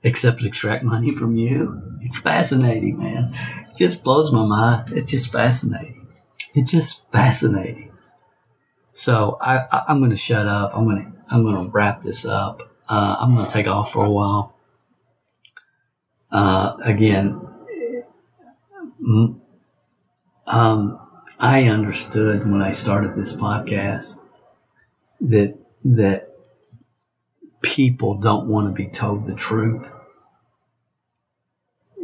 except extract money from you. It's fascinating, man. It just blows my mind. It's just fascinating. It's just fascinating. So I, am going to shut up. I'm going to I'm going to wrap this up. Uh, I'm going to take off for a while. Uh, again, um, I understood when I started this podcast that that people don't want to be told the truth.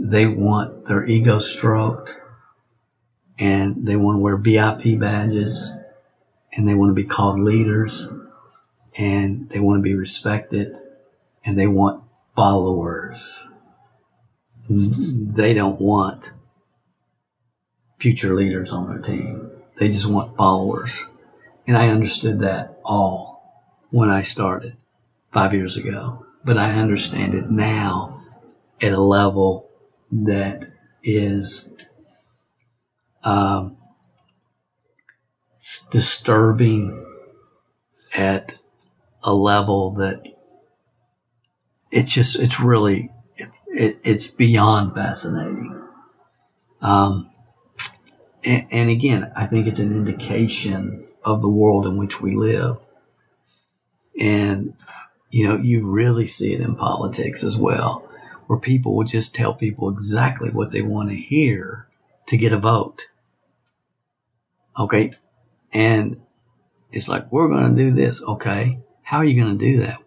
They want their ego stroked and they want to wear VIP badges and they want to be called leaders and they want to be respected and they want followers. They don't want future leaders on their team. They just want followers. And I understood that all when I started five years ago. But I understand it now at a level that is um, disturbing at a level that it's just it's really it, it, it's beyond fascinating. Um, and, and again i think it's an indication of the world in which we live. And you know you really see it in politics as well where people will just tell people exactly what they want to hear to get a vote okay and it's like, we're going to do this. Okay. How are you going to do that?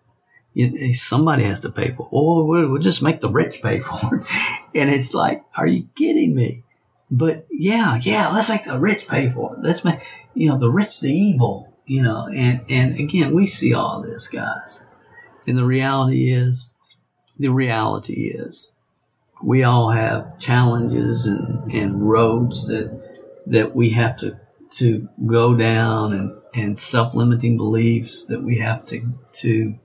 You, eh, somebody has to pay for it. Well, we'll just make the rich pay for it. and it's like, are you kidding me? But yeah, yeah, let's make the rich pay for it. Let's make, you know, the rich the evil, you know, and, and again, we see all this, guys. And the reality is, the reality is, we all have challenges and, and roads that, that we have to to go down and, and self-limiting beliefs that we have to to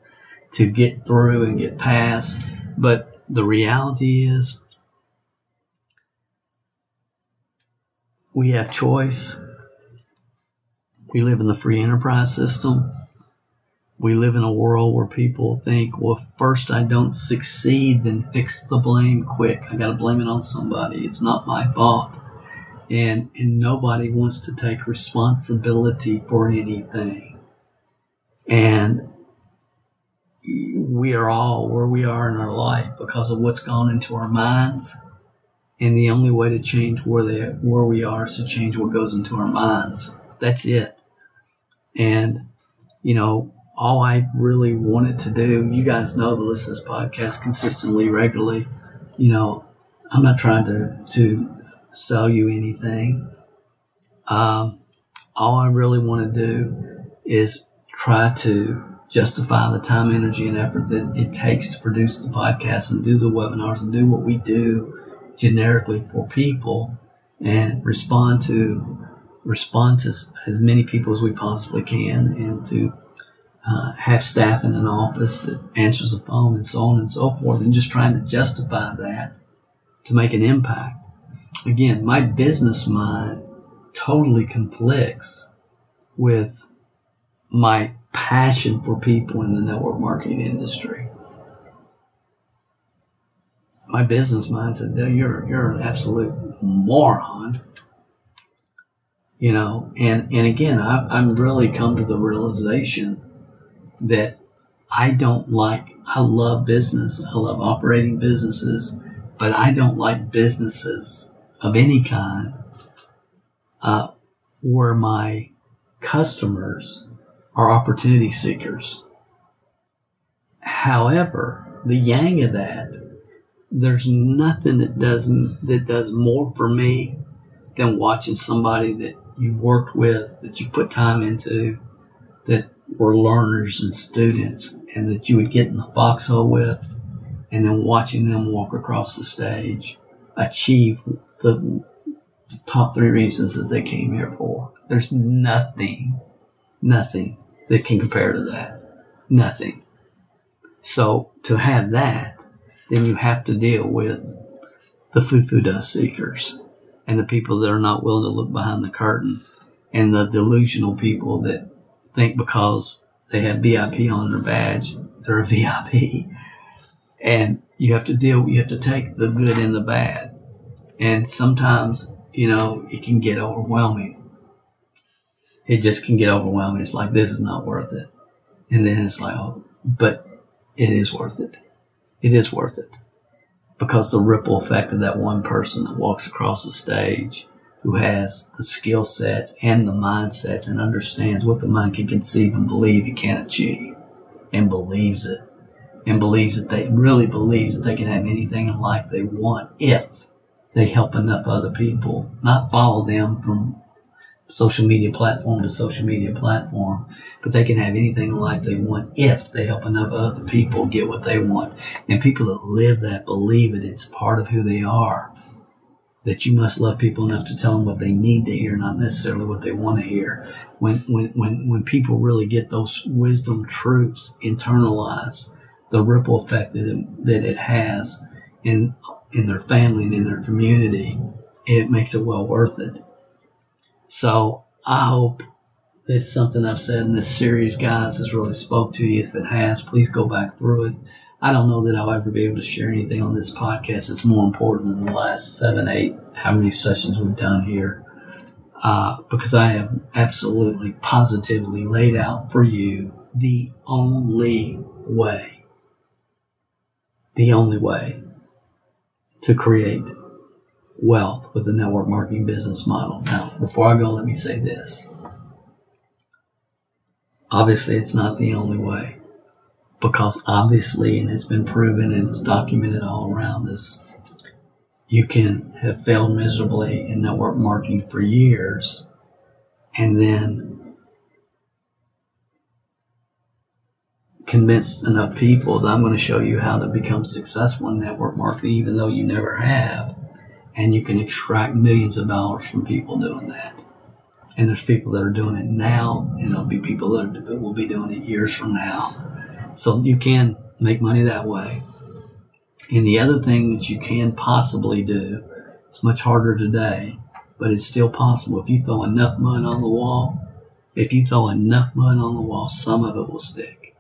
to get through and get past. But the reality is we have choice. We live in the free enterprise system. We live in a world where people think, well, first I don't succeed, then fix the blame quick. I got to blame it on somebody. It's not my fault and and nobody wants to take responsibility for anything. And we are all where we are in our life because of what's gone into our minds. And the only way to change where they where we are is to change what goes into our minds. That's it. And you know, all I really wanted to do, you guys know the listen to this podcast consistently, regularly. You know, I'm not trying to to sell you anything. Um, all I really want to do is try to justify the time, energy, and effort that it takes to produce the podcast and do the webinars and do what we do generically for people and respond to respond to as many people as we possibly can and to uh, have staff in an office that answers the phone and so on and so forth and just trying to justify that to make an impact again, my business mind totally conflicts with my passion for people in the network marketing industry. My business mind said, no, you're, you're an absolute moron. You know, and, and again, I've, I'm really come to the realization that I don't like, I love business. I love operating businesses, but I don't like businesses of any kind uh, where my customers are opportunity seekers. However, the yang of that, there's nothing that does that does more for me than watching somebody that you've worked with, that you put time into, that were learners and students, and that you would get in the foxhole with, and then watching them walk across the stage, achieve the top three reasons that they came here for. There's nothing, nothing that can compare to that. Nothing. So to have that, then you have to deal with the foo-foo dust seekers and the people that are not willing to look behind the curtain and the delusional people that think because they have VIP on their badge, they're a VIP. And you have to deal, you have to take the good and the bad and sometimes, you know, it can get overwhelming. It just can get overwhelming. It's like, this is not worth it. And then it's like, oh, but it is worth it. It is worth it. Because the ripple effect of that one person that walks across the stage who has the skill sets and the mindsets and understands what the mind can conceive and believe it can achieve and believes it and believes that they really believes that they can have anything in life they want if they help enough other people, not follow them from social media platform to social media platform, but they can have anything in life they want if they help enough other people get what they want. And people that live that, believe it, it's part of who they are. That you must love people enough to tell them what they need to hear, not necessarily what they want to hear. When when when when people really get those wisdom truths internalized, the ripple effect that it, that it has in in their family and in their community, it makes it well worth it. So I hope that something I've said in this series, guys, has really spoke to you. If it has, please go back through it. I don't know that I'll ever be able to share anything on this podcast that's more important than the last seven, eight, how many sessions we've done here. Uh, because I have absolutely positively laid out for you the only way, the only way to create wealth with the network marketing business model. Now, before I go, let me say this. Obviously, it's not the only way because obviously, and it's been proven and it's documented all around us, you can have failed miserably in network marketing for years and then convinced enough people that I'm going to show you how to become successful in network marketing, even though you never have. And you can extract millions of dollars from people doing that. And there's people that are doing it now, and there'll be people that, are, will be doing it years from now. So you can make money that way. And the other thing that you can possibly do, it's much harder today, but it's still possible. If you throw enough mud on the wall, if you throw enough mud on the wall, some of it will stick.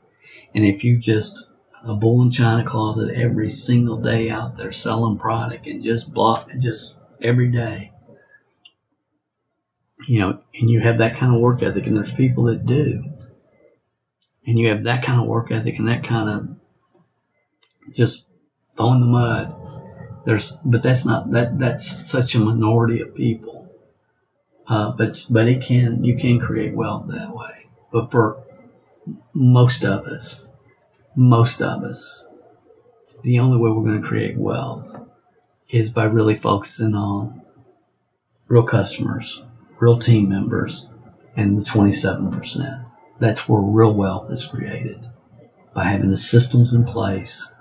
And if you just a bull in china closet every single day out there selling product and just block and just every day, you know, and you have that kind of work ethic, and there's people that do, and you have that kind of work ethic and that kind of just throwing the mud. There's, but that's not that. That's such a minority of people. Uh, but but it can you can create wealth that way. But for most of us, most of us, the only way we're going to create wealth is by really focusing on real customers, real team members, and the 27%. That's where real wealth is created by having the systems in place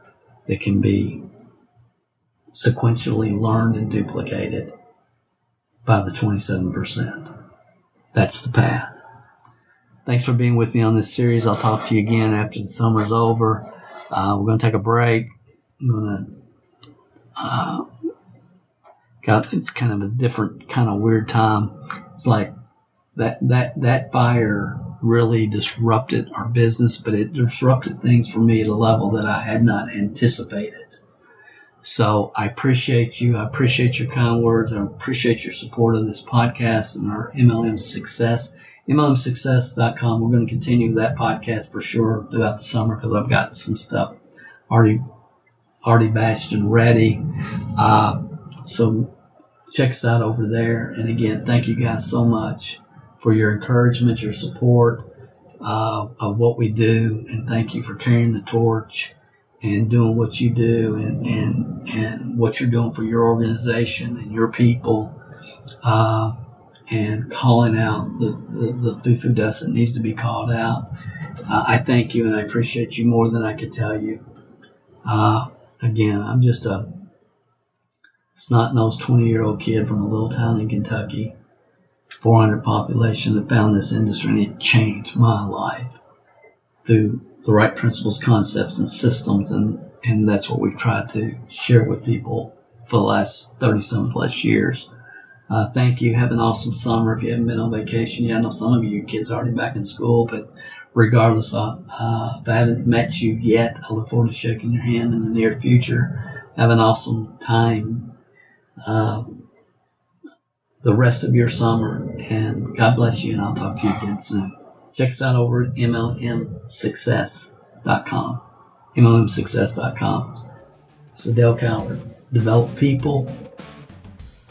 that can be sequentially learned and duplicated by the 27%. That's the path. Thanks for being with me on this series. I'll talk to you again after the summer's over. Uh, we're going to take a break. I'm going to, uh, got, it's kind of a different kind of weird time. It's like that, that, that fire really disrupted our business, but it disrupted things for me at a level that I had not anticipated. So I appreciate you. I appreciate your kind words. I appreciate your support of this podcast and our MLM success. MLMsuccess.com. We're going to continue that podcast for sure throughout the summer because I've got some stuff already already batched and ready. Uh, so check us out over there. And again, thank you guys so much for your encouragement, your support uh, of what we do, and thank you for carrying the torch and doing what you do and and and what you're doing for your organization and your people. Uh, and calling out the, the, the foo-foo dust that needs to be called out. Uh, I thank you and I appreciate you more than I could tell you. Uh, again, I'm just a snot-nosed 20-year-old kid from a little town in Kentucky 400 population that found this industry and it changed my life through the right principles, concepts, and systems. And, and that's what we've tried to share with people for the last 30 some plus years. Uh, thank you. Have an awesome summer. If you haven't been on vacation yet, I know some of you kids are already back in school, but regardless, of, uh, if I haven't met you yet, I look forward to shaking your hand in the near future. Have an awesome time. The rest of your summer. And God bless you, and I'll talk to you again soon. Check us out over at MLMsuccess.com. MLMsuccess.com. So Dale Calvert. Develop people,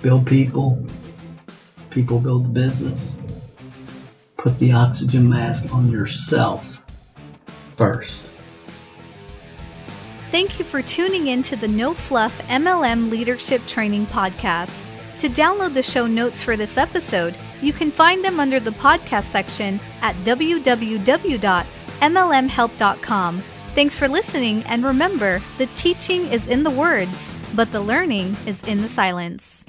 build people, people build the business. Put the oxygen mask on yourself first. Thank you for tuning in to the No Fluff MLM Leadership Training Podcast. To download the show notes for this episode, you can find them under the podcast section at www.mlmhelp.com. Thanks for listening, and remember the teaching is in the words, but the learning is in the silence.